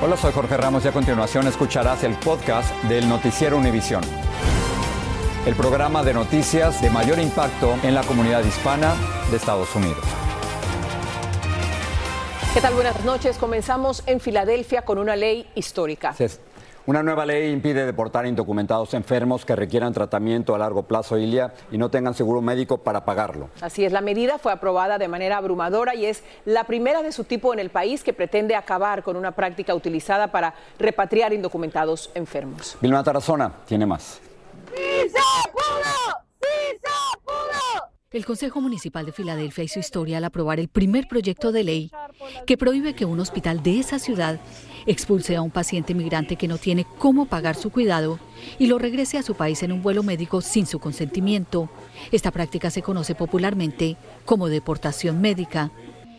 Hola, soy Jorge Ramos y a continuación escucharás el podcast del Noticiero Univisión. El programa de noticias de mayor impacto en la comunidad hispana de Estados Unidos. ¿Qué tal? Buenas noches. Comenzamos en Filadelfia con una ley histórica. Una nueva ley impide deportar indocumentados enfermos que requieran tratamiento a largo plazo, Ilia, y no tengan seguro médico para pagarlo. Así es, la medida fue aprobada de manera abrumadora y es la primera de su tipo en el país que pretende acabar con una práctica utilizada para repatriar indocumentados enfermos. Vilma Tarazona tiene más. ¡Sí se pudo! ¡Sí se! El Consejo Municipal de Filadelfia hizo historia al aprobar el primer proyecto de ley que prohíbe que un hospital de esa ciudad expulse a un paciente migrante que no tiene cómo pagar su cuidado y lo regrese a su país en un vuelo médico sin su consentimiento. Esta práctica se conoce popularmente como deportación médica.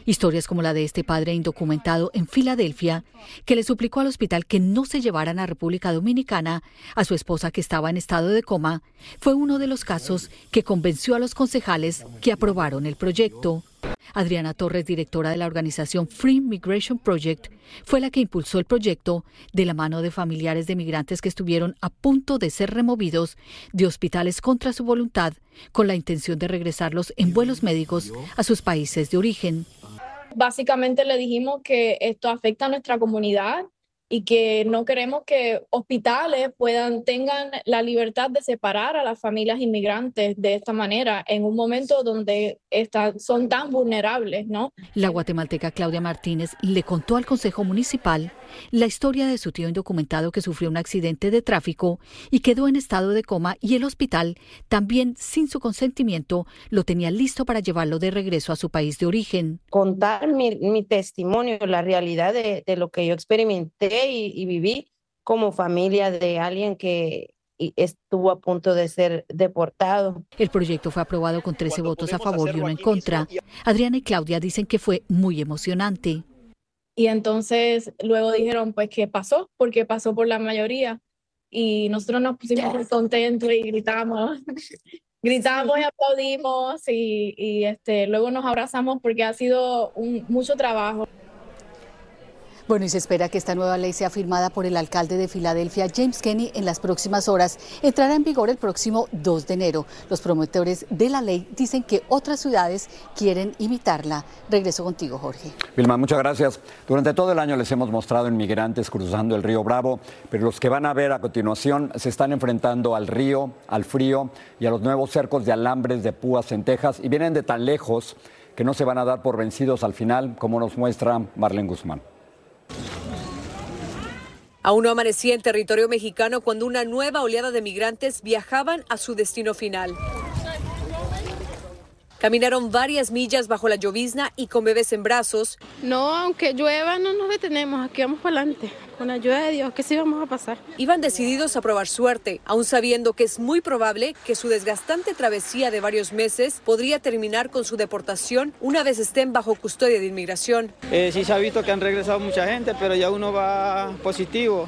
Historias como la de este padre indocumentado en Filadelfia, que le suplicó al hospital que no se llevaran a República Dominicana a su esposa que estaba en estado de coma, fue uno de los casos que convenció a los concejales que aprobaron el proyecto. Adriana Torres, directora de la organización Free Migration Project, fue la que impulsó el proyecto de la mano de familiares de migrantes que estuvieron a punto de ser removidos de hospitales contra su voluntad, con la intención de regresarlos en vuelos médicos a sus países de origen. Básicamente le dijimos que esto afecta a nuestra comunidad y que no queremos que hospitales puedan tengan la libertad de separar a las familias inmigrantes de esta manera en un momento donde son tan vulnerables, ¿no? La guatemalteca Claudia Martínez le contó al Consejo Municipal la historia de su tío indocumentado que sufrió un accidente de tráfico y quedó en estado de coma y el hospital, también sin su consentimiento, lo tenía listo para llevarlo de regreso a su país de origen. Contar mi, mi testimonio, la realidad de, de, lo que yo experimenté y, y viví como familia de alguien que, estuvo a punto de ser deportado. El proyecto fue aprobado con 13 votos a favor y uno en contra. Adriana y Claudia dicen que fue muy emocionante. Y entonces luego dijeron, pues, ¿qué pasó? Porque pasó por la mayoría. Y nosotros nos pusimos muy contentos y gritamos. gritamos y aplaudimos y, y, este, luego nos abrazamos porque ha sido un, mucho trabajo. Bueno, y se espera que esta nueva ley sea firmada por el alcalde de Filadelfia, James Kenney, en las próximas horas. Entrará en vigor el próximo 2 de enero. Los promotores de la ley dicen que otras ciudades quieren imitarla. Regreso contigo, Jorge. Vilma, muchas gracias. Durante todo el año les hemos mostrado inmigrantes cruzando el río Bravo, pero los que van a ver a continuación se están enfrentando al río, al frío y a los nuevos cercos de alambres de púas en Texas y vienen de tan lejos que no se van a dar por vencidos al final, como nos muestra Marlene Guzmán. Aún no amanecía en territorio mexicano cuando una nueva oleada de migrantes viajaban a su destino final. Caminaron varias millas bajo la llovizna y con bebés en brazos. No, aunque llueva, no nos detenemos, aquí vamos para adelante. Con la ayuda de Dios, que sí vamos a pasar. Iban decididos a probar suerte, aún sabiendo que es muy probable que su desgastante travesía de varios meses podría terminar con su deportación una vez estén bajo custodia de inmigración. Eh, sí se ha visto que han regresado mucha gente, pero ya uno va positivo.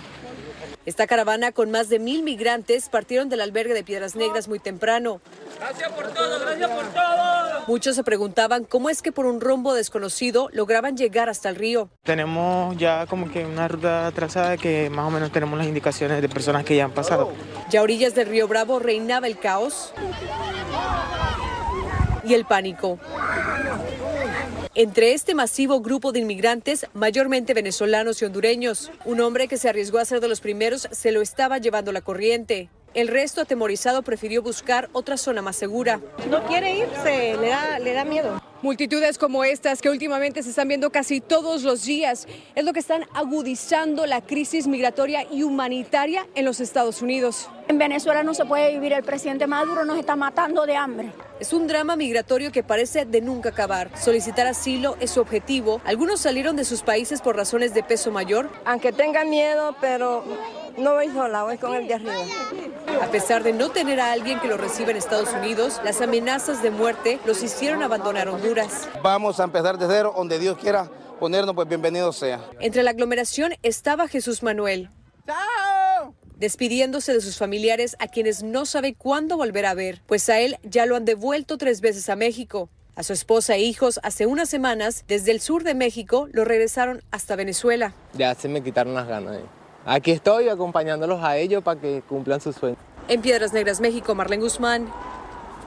Esta caravana con más de mil migrantes partieron del albergue de Piedras Negras muy temprano. Gracias por todo, gracias por todo. Muchos se preguntaban cómo es que por un rombo desconocido lograban llegar hasta el río. Tenemos ya como que una ruta trazada que más o menos tenemos las indicaciones de personas que ya han pasado. Ya a orillas del río Bravo reinaba el caos y el pánico. Entre este masivo grupo de inmigrantes, mayormente venezolanos y hondureños, un hombre que se arriesgó a ser de los primeros se lo estaba llevando la corriente. El resto, atemorizado, prefirió buscar otra zona más segura. No quiere irse, le da, le da miedo. Multitudes como estas que últimamente se están viendo casi todos los días es lo que están agudizando la crisis migratoria y humanitaria en los Estados Unidos. En Venezuela no se puede vivir, el presidente Maduro nos está matando de hambre. Es un drama migratorio que parece de nunca acabar. Solicitar asilo es su objetivo. Algunos salieron de sus países por razones de peso mayor. Aunque tengan miedo, pero no voy sola, voy con el de arriba. A pesar de no tener a alguien que lo reciba en Estados Unidos, las amenazas de muerte los hicieron abandonar Honduras. Vamos a empezar de cero, donde Dios quiera ponernos, pues bienvenido sea. Entre la aglomeración estaba Jesús Manuel. ¡Chao! despidiéndose de sus familiares a quienes no sabe cuándo volver a ver, pues a él ya lo han devuelto tres veces a México. A su esposa e hijos hace unas semanas, desde el sur de México, lo regresaron hasta Venezuela. Ya se me quitaron las ganas. eh. Aquí estoy acompañándolos a ellos para que cumplan sus sueños. En Piedras Negras, México, Marlene Guzmán,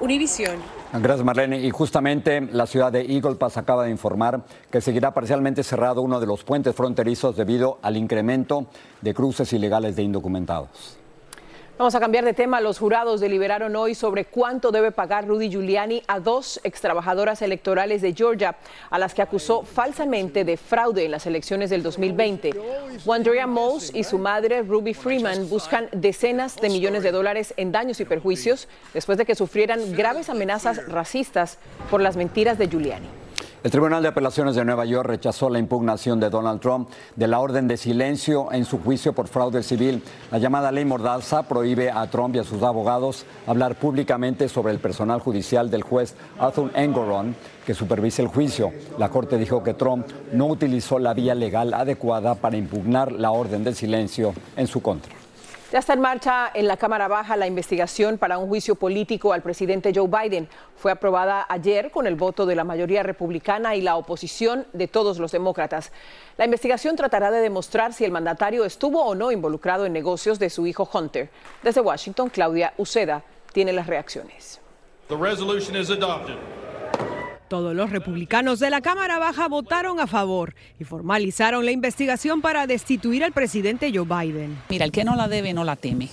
Univisión. Gracias, Marlene. Y justamente la ciudad de Eagle Pass acaba de informar que seguirá parcialmente cerrado uno de los puentes fronterizos debido al incremento de cruces ilegales de indocumentados. Vamos a cambiar de tema. Los jurados deliberaron hoy sobre cuánto debe pagar Rudy Giuliani a dos extrabajadoras electorales de Georgia, a las que acusó falsamente de fraude en las elecciones del 2020. Wandrea Mouse y su madre Ruby Freeman buscan decenas de millones de dólares en daños y perjuicios después de que sufrieran graves amenazas racistas por las mentiras de Giuliani. El Tribunal de Apelaciones de Nueva York rechazó la impugnación de Donald Trump de la orden de silencio en su juicio por fraude civil. La llamada ley Mordaza prohíbe a Trump y a sus abogados hablar públicamente sobre el personal judicial del juez Arthur Engoron, que supervisa el juicio. La Corte dijo que Trump no utilizó la vía legal adecuada para impugnar la orden de silencio en su contra. Ya está en marcha en la Cámara Baja la investigación para un juicio político al presidente Joe Biden. Fue aprobada ayer con el voto de la mayoría republicana y la oposición de todos los demócratas. La investigación tratará de demostrar si el mandatario estuvo o no involucrado en negocios de su hijo Hunter. Desde Washington, Claudia Uceda tiene las reacciones. Todos los republicanos de la Cámara Baja votaron a favor y formalizaron la investigación para destituir al presidente Joe Biden. Mira, el que no la debe no la teme.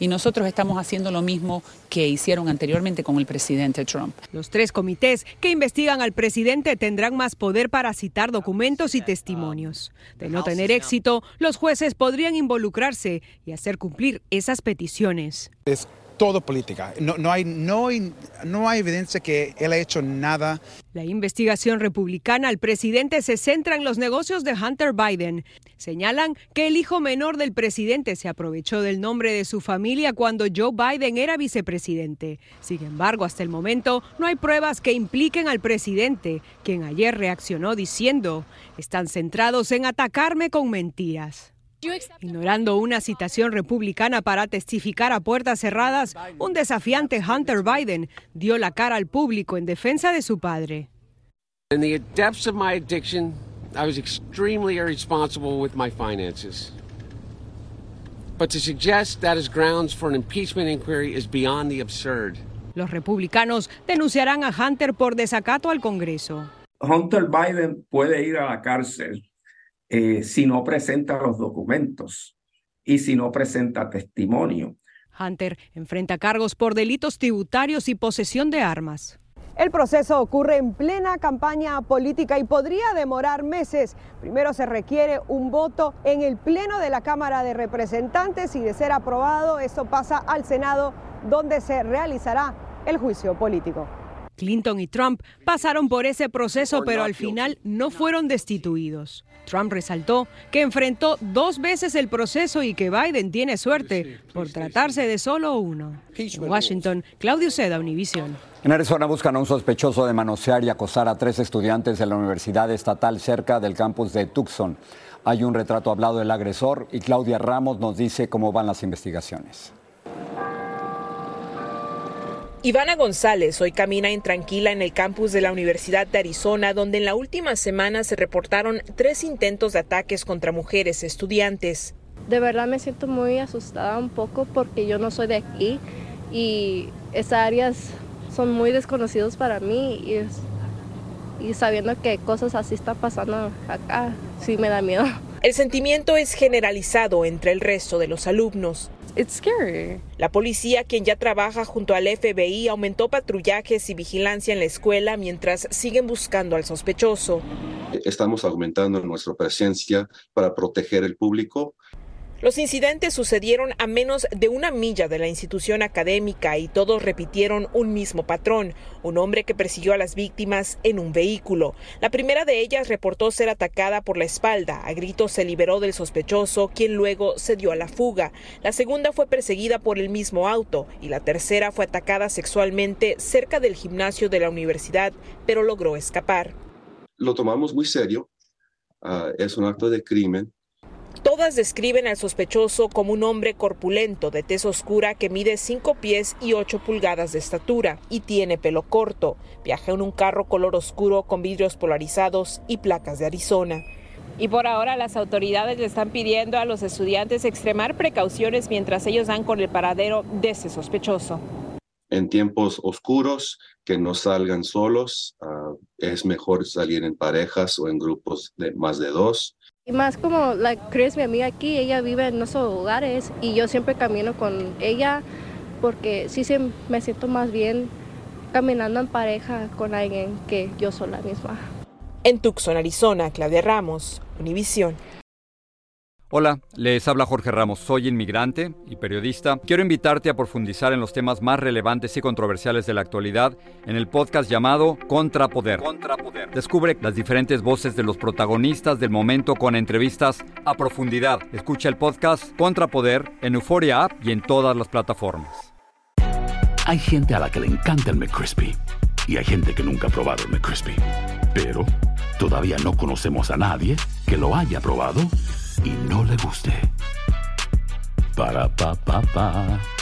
Y nosotros estamos haciendo lo mismo que hicieron anteriormente con el presidente Trump. Los tres comités que investigan al presidente tendrán más poder para citar documentos y testimonios. De no tener éxito, los jueces podrían involucrarse y hacer cumplir esas peticiones. Es todo política. No, hay, no, hay, no hay evidencia que él ha hecho nada. La investigación republicana al presidente se centra en los negocios de Hunter Biden. Señalan que el hijo menor del presidente se aprovechó del nombre de su familia cuando Joe Biden era vicepresidente. Sin embargo, hasta el momento no hay pruebas que impliquen al presidente, quien ayer reaccionó diciendo, están centrados en atacarme con mentiras. Ignorando una citación republicana para testificar a puertas cerradas, un desafiante Hunter Biden dio la cara al público en defensa de su padre. In the depths of my addiction, I was extremely irresponsible with my finances. But to suggest that is grounds for an impeachment inquiry is beyond the absurd. Los republicanos denunciarán a Hunter por desacato al Congreso. Hunter Biden puede ir a la cárcel eh, si no presenta los documentos y si no presenta testimonio. Hunter enfrenta cargos por delitos tributarios y posesión de armas. El proceso ocurre en plena campaña política y podría demorar meses. Primero se requiere un voto en el Pleno de la Cámara de Representantes y de ser aprobado, esto pasa al Senado donde se realizará el juicio político. Clinton y Trump pasaron por ese proceso, pero al final no fueron destituidos. Trump resaltó que enfrentó dos veces el proceso y que Biden tiene suerte por tratarse de solo uno. En Washington, Claudio Seda, Univision. En Arizona buscan a un sospechoso de manosear y acosar a tres estudiantes de la Universidad Estatal cerca del campus de Tucson. Hay un retrato hablado del agresor y Claudia Ramos nos dice cómo van las investigaciones. Ivana González hoy camina intranquila en el campus de la Universidad de Arizona, donde en la última semana se reportaron tres intentos de ataques contra mujeres estudiantes. De verdad me siento muy asustada un poco porque yo no soy de aquí y esas áreas son muy desconocidos para mí y, y sabiendo que cosas así están pasando acá, sí me da miedo. El sentimiento es generalizado entre el resto de los alumnos. It's scary. La policía, quien ya trabaja junto al FBI, aumentó patrullajes y vigilancia en la escuela mientras siguen buscando al sospechoso. Estamos aumentando nuestra presencia para proteger el público los incidentes sucedieron a menos de una milla de la institución académica y todos repitieron un mismo patrón, un hombre que persiguió a las víctimas en un vehículo. La primera de ellas reportó ser atacada por la espalda, a gritos se liberó del sospechoso, quien luego se dio a la fuga. La segunda fue perseguida por el mismo auto y la tercera fue atacada sexualmente cerca del gimnasio de la universidad, pero logró escapar. Lo tomamos muy serio, uh, es un acto de crimen Todas describen al sospechoso como un hombre corpulento de tez oscura que mide 5 pies y 8 pulgadas de estatura y tiene pelo corto. Viaja en un carro color oscuro con vidrios polarizados y placas de Arizona. Y por ahora las autoridades le están pidiendo a los estudiantes extremar precauciones mientras ellos dan con el paradero de ese sospechoso. En tiempos oscuros, que no salgan solos, uh, es mejor salir en parejas o en grupos de más de dos y más como la Chris, mi amiga aquí, ella vive en esos lugares y yo siempre camino con ella porque sí me siento más bien caminando en pareja con alguien que yo sola misma. En Tucson, Arizona, Claudia Ramos, Univisión. Hola, les habla Jorge Ramos, soy inmigrante y periodista. Quiero invitarte a profundizar en los temas más relevantes y controversiales de la actualidad en el podcast llamado Contrapoder. Contrapoder. Descubre las diferentes voces de los protagonistas del momento con entrevistas a profundidad. Escucha el podcast Contrapoder en Euforia App y en todas las plataformas. Hay gente a la que le encanta el McCrispy y hay gente que nunca ha probado el McCrispy. Pero todavía no conocemos a nadie que lo haya probado y no le guste. Para pa pa pa.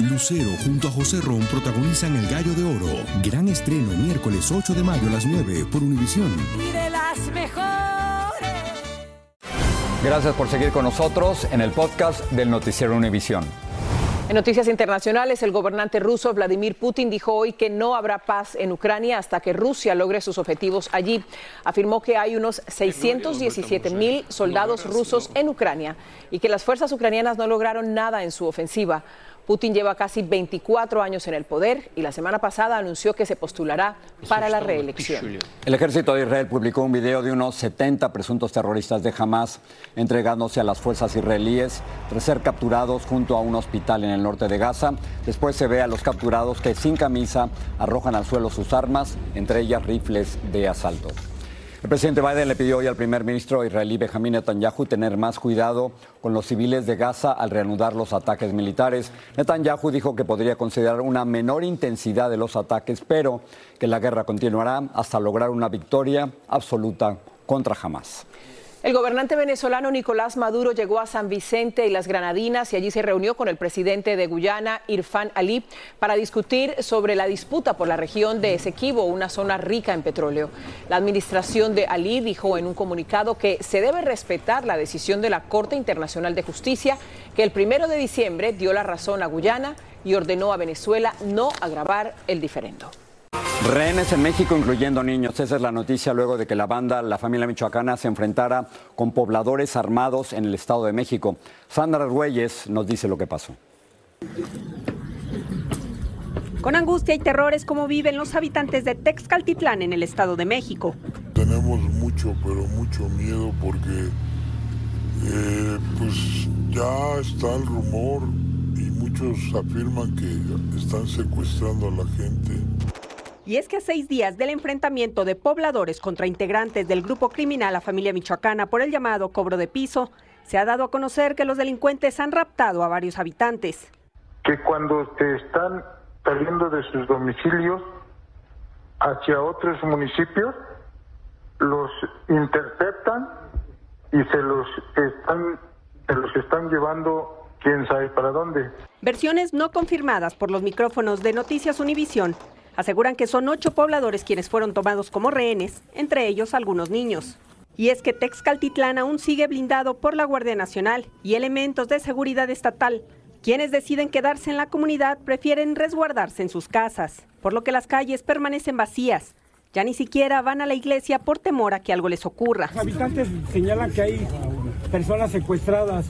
Lucero junto a José Ron protagonizan El Gallo de Oro. Gran estreno miércoles 8 de mayo a las 9 por Univisión. Y de las mejores. Gracias por seguir con nosotros en el podcast del Noticiero Univisión. En noticias internacionales, el gobernante ruso Vladimir Putin dijo hoy que no habrá paz en Ucrania hasta que Rusia logre sus objetivos allí. Afirmó que hay unos 617 mil soldados rusos en Ucrania y que las fuerzas ucranianas no lograron nada en su ofensiva. Putin lleva casi 24 años en el poder y la semana pasada anunció que se postulará para la reelección. El ejército de Israel publicó un video de unos 70 presuntos terroristas de Hamas entregándose a las fuerzas israelíes tras ser capturados junto a un hospital en el norte de Gaza. Después se ve a los capturados que sin camisa arrojan al suelo sus armas, entre ellas rifles de asalto. El presidente Biden le pidió hoy al primer ministro israelí Benjamin Netanyahu tener más cuidado con los civiles de Gaza al reanudar los ataques militares. Netanyahu dijo que podría considerar una menor intensidad de los ataques, pero que la guerra continuará hasta lograr una victoria absoluta contra Hamas. El gobernante venezolano Nicolás Maduro llegó a San Vicente y las Granadinas y allí se reunió con el presidente de Guyana, Irfan Ali, para discutir sobre la disputa por la región de Esequibo, una zona rica en petróleo. La administración de Ali dijo en un comunicado que se debe respetar la decisión de la Corte Internacional de Justicia, que el primero de diciembre dio la razón a Guyana y ordenó a Venezuela no agravar el diferendo. Rehenes en México, incluyendo niños. Esa es la noticia luego de que la banda La Familia Michoacana se enfrentara con pobladores armados en el Estado de México. Sandra Argüelles nos dice lo que pasó. Con angustia y terrores como viven los habitantes de Texcaltitlán en el Estado de México. Tenemos mucho, pero mucho miedo porque eh, pues ya está el rumor y muchos afirman que están secuestrando a la gente. Y es que a seis días del enfrentamiento de pobladores contra integrantes del grupo criminal La Familia Michoacana por el llamado cobro de piso, se ha dado a conocer que los delincuentes han raptado a varios habitantes. Que cuando te están saliendo de sus domicilios hacia otros municipios, los interceptan y se los están, se los están llevando quién sabe para dónde. Versiones no confirmadas por los micrófonos de Noticias Univisión aseguran que son ocho pobladores quienes fueron tomados como rehenes, entre ellos algunos niños. Y es que Texcaltitlán aún sigue blindado por la Guardia Nacional y elementos de seguridad estatal. Quienes deciden quedarse en la comunidad prefieren resguardarse en sus casas, por lo que las calles permanecen vacías. Ya ni siquiera van a la iglesia por temor a que algo les ocurra. Los habitantes señalan que hay personas secuestradas.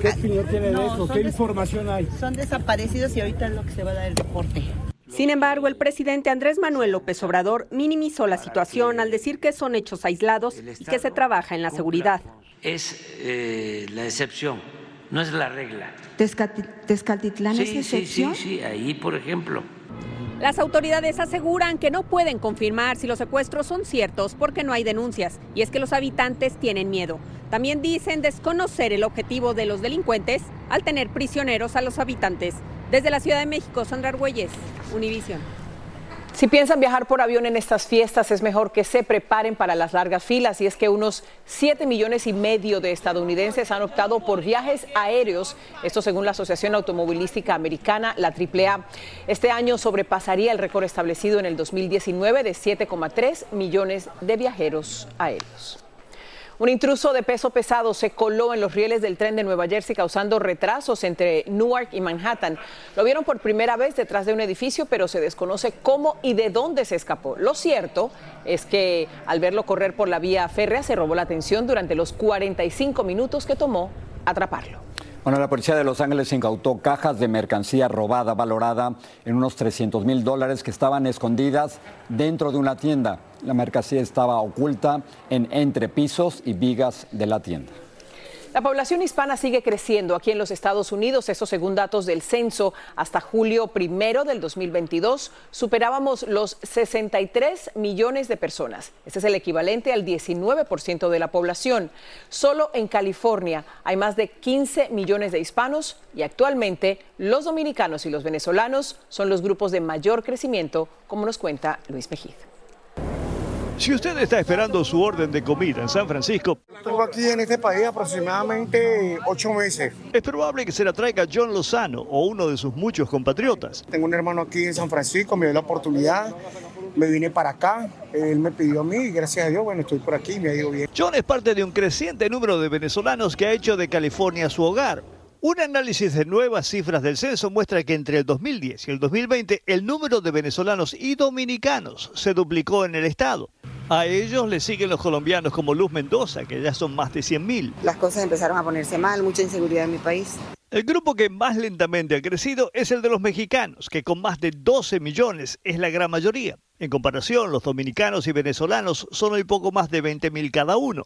¿Qué opinión tiene de eso? ¿Qué información hay? Son desaparecidos y ahorita es lo que se va a dar el reporte. Sin embargo, el presidente Andrés Manuel López Obrador minimizó la situación al decir que son hechos aislados y que se trabaja en la seguridad. Es eh, la excepción, no es la regla. ¿Tezcatitlán sí, es excepción? Sí, sí, sí, ahí por ejemplo. Las autoridades aseguran que no pueden confirmar si los secuestros son ciertos porque no hay denuncias y es que los habitantes tienen miedo. También dicen desconocer el objetivo de los delincuentes al tener prisioneros a los habitantes. Desde la Ciudad de México, Sandra Argüelles, Univision. Si piensan viajar por avión en estas fiestas, es mejor que se preparen para las largas filas. Y es que unos 7 millones y medio de estadounidenses han optado por viajes aéreos. Esto según la Asociación Automovilística Americana, la AAA. Este año sobrepasaría el récord establecido en el 2019 de 7,3 millones de viajeros aéreos. Un intruso de peso pesado se coló en los rieles del tren de Nueva Jersey causando retrasos entre Newark y Manhattan. Lo vieron por primera vez detrás de un edificio, pero se desconoce cómo y de dónde se escapó. Lo cierto es que al verlo correr por la vía férrea se robó la atención durante los 45 minutos que tomó atraparlo. Bueno, la policía de Los Ángeles incautó cajas de mercancía robada valorada en unos 300 mil dólares que estaban escondidas dentro de una tienda. La mercancía estaba oculta en entrepisos y vigas de la tienda. La población hispana sigue creciendo aquí en los Estados Unidos. Eso según datos del censo. Hasta julio primero del 2022 superábamos los 63 millones de personas. Este es el equivalente al 19% de la población. Solo en California hay más de 15 millones de hispanos y actualmente los dominicanos y los venezolanos son los grupos de mayor crecimiento, como nos cuenta Luis Mejía. Si usted está esperando su orden de comida en San Francisco, Tengo aquí en este país aproximadamente ocho meses. es probable que se la traiga John Lozano o uno de sus muchos compatriotas. Tengo un hermano aquí en San Francisco, me dio la oportunidad, me vine para acá, él me pidió a mí y gracias a Dios, bueno, estoy por aquí y me ha ido bien. John es parte de un creciente número de venezolanos que ha hecho de California su hogar. Un análisis de nuevas cifras del censo muestra que entre el 2010 y el 2020 el número de venezolanos y dominicanos se duplicó en el estado. A ellos le siguen los colombianos como Luz Mendoza, que ya son más de 100.000. Las cosas empezaron a ponerse mal, mucha inseguridad en mi país. El grupo que más lentamente ha crecido es el de los mexicanos, que con más de 12 millones es la gran mayoría. En comparación, los dominicanos y venezolanos son hoy poco más de 20.000 cada uno.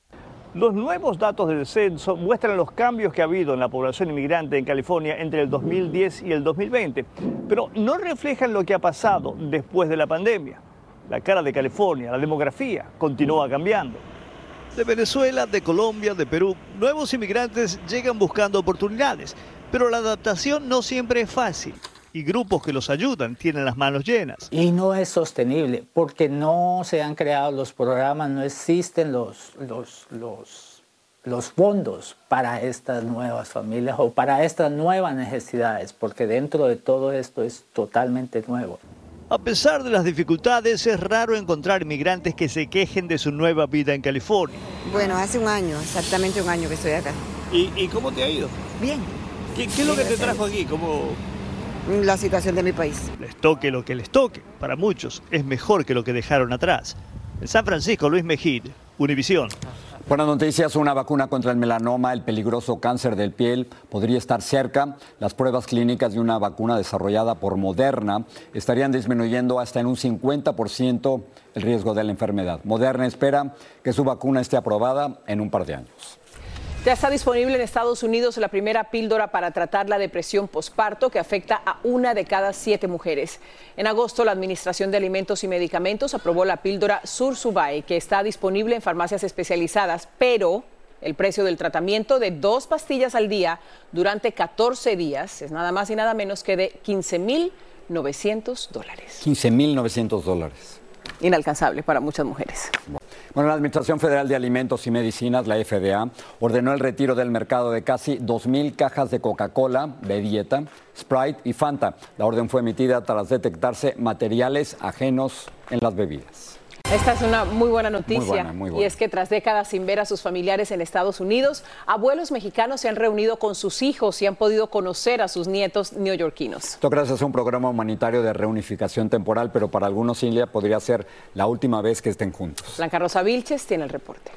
Los nuevos datos del censo muestran los cambios que ha habido en la población inmigrante en California entre el 2010 y el 2020, pero no reflejan lo que ha pasado después de la pandemia. La cara de California, la demografía, continúa cambiando. De Venezuela, de Colombia, de Perú, nuevos inmigrantes llegan buscando oportunidades, pero la adaptación no siempre es fácil y grupos que los ayudan tienen las manos llenas. Y no es sostenible porque no se han creado los programas, no existen los, los, los los fondos para estas nuevas familias o para estas nuevas necesidades, porque dentro de todo esto es totalmente nuevo. A pesar de las dificultades, es raro encontrar inmigrantes que se quejen de su nueva vida en California. Bueno, hace un año, exactamente un año que estoy acá. ¿Y, cómo te ha ido? Bien. ¿Qué, es lo que te trajo aquí? ¿Cómo... La situación de mi país. Les toque lo que les toque. Para muchos es mejor que lo que dejaron atrás. En San Francisco, Luis Mejid, Univisión. Buenas noticias, una vacuna contra el melanoma, el peligroso cáncer del piel, podría estar cerca. Las pruebas clínicas de una vacuna desarrollada por Moderna estarían disminuyendo hasta en un 50% el riesgo de la enfermedad. Moderna espera que su vacuna esté aprobada en un par de años. Ya está disponible en Estados Unidos la primera píldora para tratar la depresión posparto que afecta a una de cada siete mujeres. En agosto, la Administración de Alimentos y Medicamentos aprobó la píldora Sursubay, que está disponible en farmacias especializadas, pero el precio del tratamiento de dos pastillas al día durante 14 días es nada más y nada menos que de 15.900 dólares. 15.900 dólares. Inalcanzable para muchas mujeres. Bueno, la Administración Federal de Alimentos y Medicinas, la FDA, ordenó el retiro del mercado de casi 2.000 cajas de Coca-Cola de dieta, Sprite y Fanta. La orden fue emitida tras detectarse materiales ajenos en las bebidas. Esta es una muy buena noticia y es que tras décadas sin ver a sus familiares en Estados Unidos, abuelos mexicanos se han reunido con sus hijos y han podido conocer a sus nietos neoyorquinos. Esto gracias a un programa humanitario de reunificación temporal, pero para algunos India podría ser la última vez que estén juntos. Blanca Rosa Vilches tiene el reporte.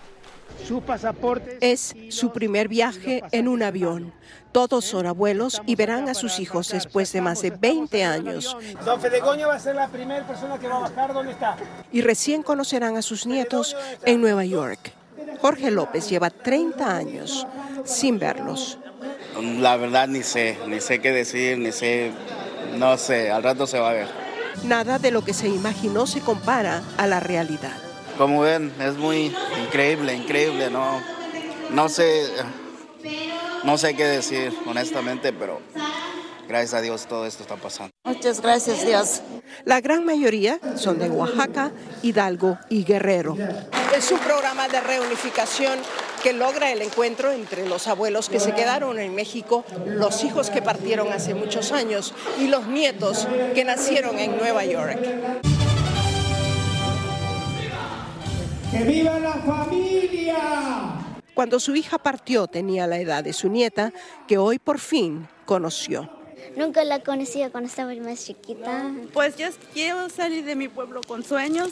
Su pasaporte es su primer viaje en un avión. Todos son abuelos y verán a sus hijos después de más de 20 años. Don Fedegoño va a ser la primera persona que va a bajar. ¿Dónde está? Y recién conocerán a sus nietos en Nueva York. Jorge López lleva 30 años sin verlos. La verdad ni sé, ni sé qué decir, ni sé, no sé, al rato se va a ver. Nada de lo que se imaginó se compara a la realidad. Como ven, es muy increíble, increíble, no, no sé, no sé qué decir, honestamente, pero gracias a Dios todo esto está pasando. Muchas gracias, Dios. La gran mayoría son de Oaxaca, Hidalgo y Guerrero. Es un programa de reunificación que logra el encuentro entre los abuelos que se quedaron en México, los hijos que partieron hace muchos años y los nietos que nacieron en Nueva York. ¡Que viva la familia! Cuando su hija partió tenía la edad de su nieta, que hoy por fin conoció. Nunca la conocía cuando estaba más chiquita. Pues yo quiero salir de mi pueblo con sueños.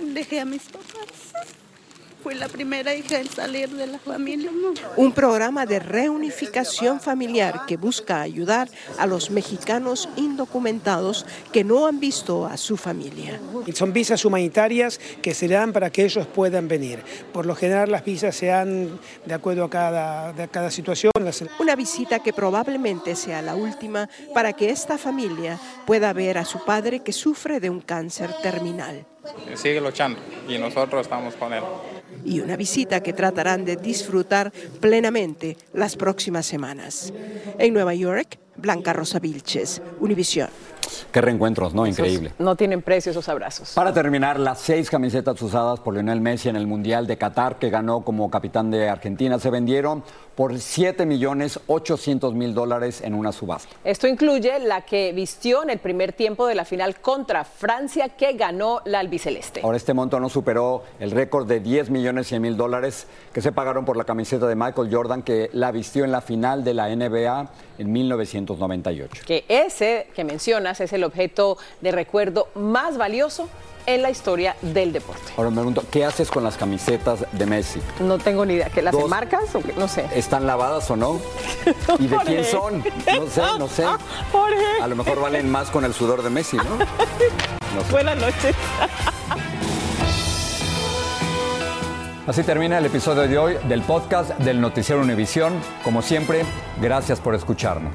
Dejé a mis papás. Fui la primera hija en salir de la familia. Un programa de reunificación familiar que busca ayudar a los mexicanos indocumentados que no han visto a su familia. Son visas humanitarias que se dan para que ellos puedan venir. Por lo general las visas se dan de acuerdo a cada, cada situación. Una visita que probablemente sea la última para que esta familia pueda ver a su padre que sufre de un cáncer terminal. Sigue luchando y nosotros estamos con él y una visita que tratarán de disfrutar plenamente las próximas semanas. En Nueva York, Blanca Rosa Vilches, Univisión. Qué reencuentros, ¿no? Increíble. no tienen precio esos abrazos. Para terminar, las seis camisetas usadas por Lionel Messi en el Mundial de Qatar, que ganó como capitán de Argentina, se vendieron por 7 millones 800 mil dólares en una subasta. Esto incluye la que vistió en el primer tiempo de la final contra Francia, que ganó la albiceleste. Ahora este monto no superó el récord de 10 millones 100 mil dólares que se pagaron por la camiseta de Michael Jordan, que la vistió en la final de la NBA en 1998. Que ese que mencionas es el objeto de recuerdo más valioso en la historia del deporte. Ahora me pregunto, ¿qué haces con las camisetas de Messi? No tengo ni idea. ¿Que las marcas o qué? No sé. ¿Están lavadas o no? ¿Y de quién son? No sé, no sé. A lo mejor valen más con el sudor de Messi, ¿no? Buenas noches. Así termina el episodio de hoy del podcast del Noticiero Univisión. Como siempre, gracias por escucharnos.